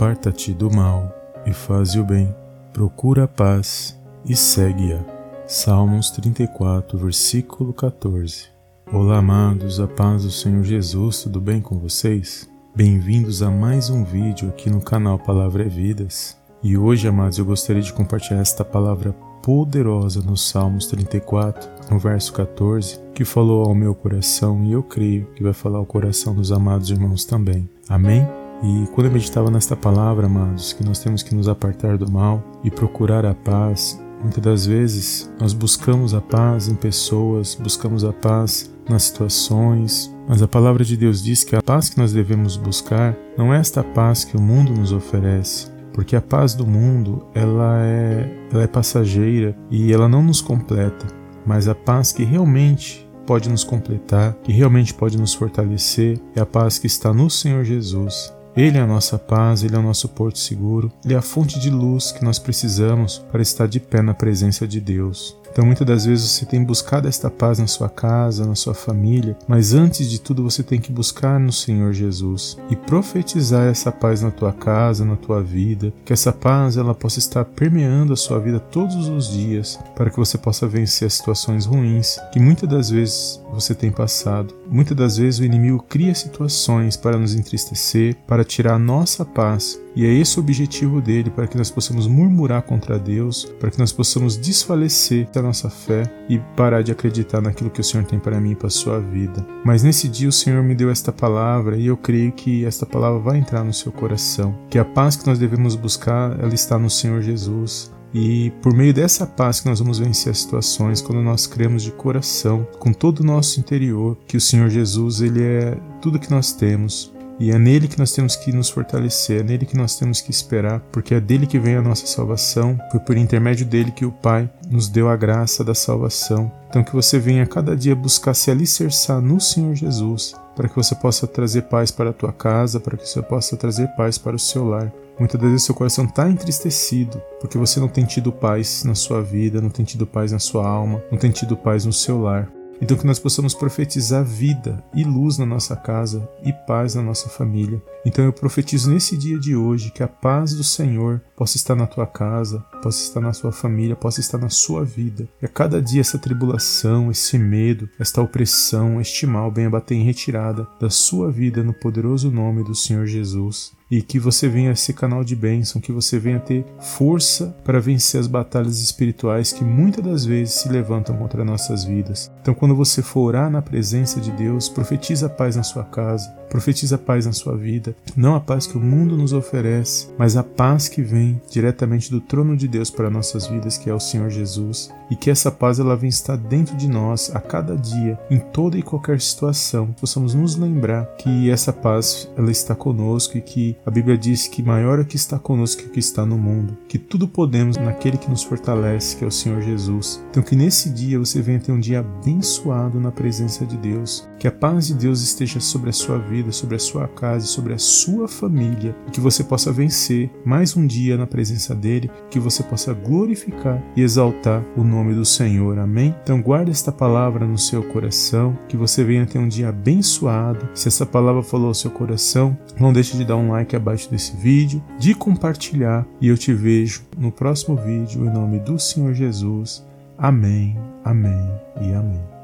Aparta-te do mal e faze o bem, procura a paz e segue-a. Salmos 34, versículo 14. Olá, amados, a paz do Senhor Jesus, tudo bem com vocês? Bem-vindos a mais um vídeo aqui no canal Palavra é Vidas. E hoje, amados, eu gostaria de compartilhar esta palavra poderosa no Salmos 34, no verso 14, que falou ao meu coração e eu creio que vai falar ao coração dos amados irmãos também. Amém? E quando eu meditava nesta palavra, amados, que nós temos que nos apartar do mal e procurar a paz, muitas das vezes nós buscamos a paz em pessoas, buscamos a paz nas situações, mas a palavra de Deus diz que a paz que nós devemos buscar não é esta paz que o mundo nos oferece, porque a paz do mundo ela é, ela é passageira e ela não nos completa, mas a paz que realmente pode nos completar, que realmente pode nos fortalecer, é a paz que está no Senhor Jesus. Ele é a nossa paz, Ele é o nosso porto seguro, Ele é a fonte de luz que nós precisamos para estar de pé na presença de Deus. Então, muitas das vezes você tem buscado esta paz na sua casa, na sua família, mas antes de tudo você tem que buscar no Senhor Jesus e profetizar essa paz na tua casa, na tua vida, que essa paz ela possa estar permeando a sua vida todos os dias, para que você possa vencer as situações ruins que muitas das vezes você tem passado. Muitas das vezes o inimigo cria situações para nos entristecer, para tirar a nossa paz, e é esse o objetivo dele, para que nós possamos murmurar contra Deus, para que nós possamos desfalecer da nossa fé e parar de acreditar naquilo que o Senhor tem para mim e para a sua vida. Mas nesse dia o Senhor me deu esta palavra e eu creio que esta palavra vai entrar no seu coração, que a paz que nós devemos buscar, ela está no Senhor Jesus. E por meio dessa paz que nós vamos vencer as situações, quando nós cremos de coração, com todo o nosso interior, que o Senhor Jesus, ele é tudo que nós temos, e é nele que nós temos que nos fortalecer, é nele que nós temos que esperar, porque é dele que vem a nossa salvação. Foi por intermédio dele que o Pai nos deu a graça da salvação. Então que você venha cada dia buscar se alicerçar no Senhor Jesus, para que você possa trazer paz para a tua casa, para que você possa trazer paz para o seu lar. Muitas vezes seu coração está entristecido porque você não tem tido paz na sua vida, não tem tido paz na sua alma, não tem tido paz no seu lar. Então, que nós possamos profetizar vida e luz na nossa casa e paz na nossa família. Então, eu profetizo nesse dia de hoje que a paz do Senhor possa estar na tua casa, possa estar na sua família, possa estar na sua vida. E a cada dia essa tribulação, esse medo, esta opressão, este mal venha bater em retirada da sua vida no poderoso nome do Senhor Jesus e que você venha ser canal de bênção, que você venha ter força para vencer as batalhas espirituais que muitas das vezes se levantam contra nossas vidas. Então, quando você for orar na presença de Deus, profetiza a paz na sua casa, profetiza a paz na sua vida, não a paz que o mundo nos oferece, mas a paz que vem diretamente do trono de Deus para nossas vidas, que é o Senhor Jesus, e que essa paz ela venha estar dentro de nós a cada dia, em toda e qualquer situação, possamos nos lembrar que essa paz ela está conosco e que a Bíblia diz que maior é o que está conosco que o que está no mundo, que tudo podemos naquele que nos fortalece, que é o Senhor Jesus. Então que nesse dia você venha ter um dia abençoado na presença de Deus, que a paz de Deus esteja sobre a sua vida, sobre a sua casa, sobre a sua família, e que você possa vencer mais um dia na presença dele, que você possa glorificar e exaltar o nome do Senhor. Amém? Então guarde esta palavra no seu coração, que você venha ter um dia abençoado. Se essa palavra falou ao seu coração, não deixe de dar um like abaixo desse vídeo, de compartilhar e eu te vejo no próximo vídeo em nome do Senhor Jesus. Amém, amém e amém.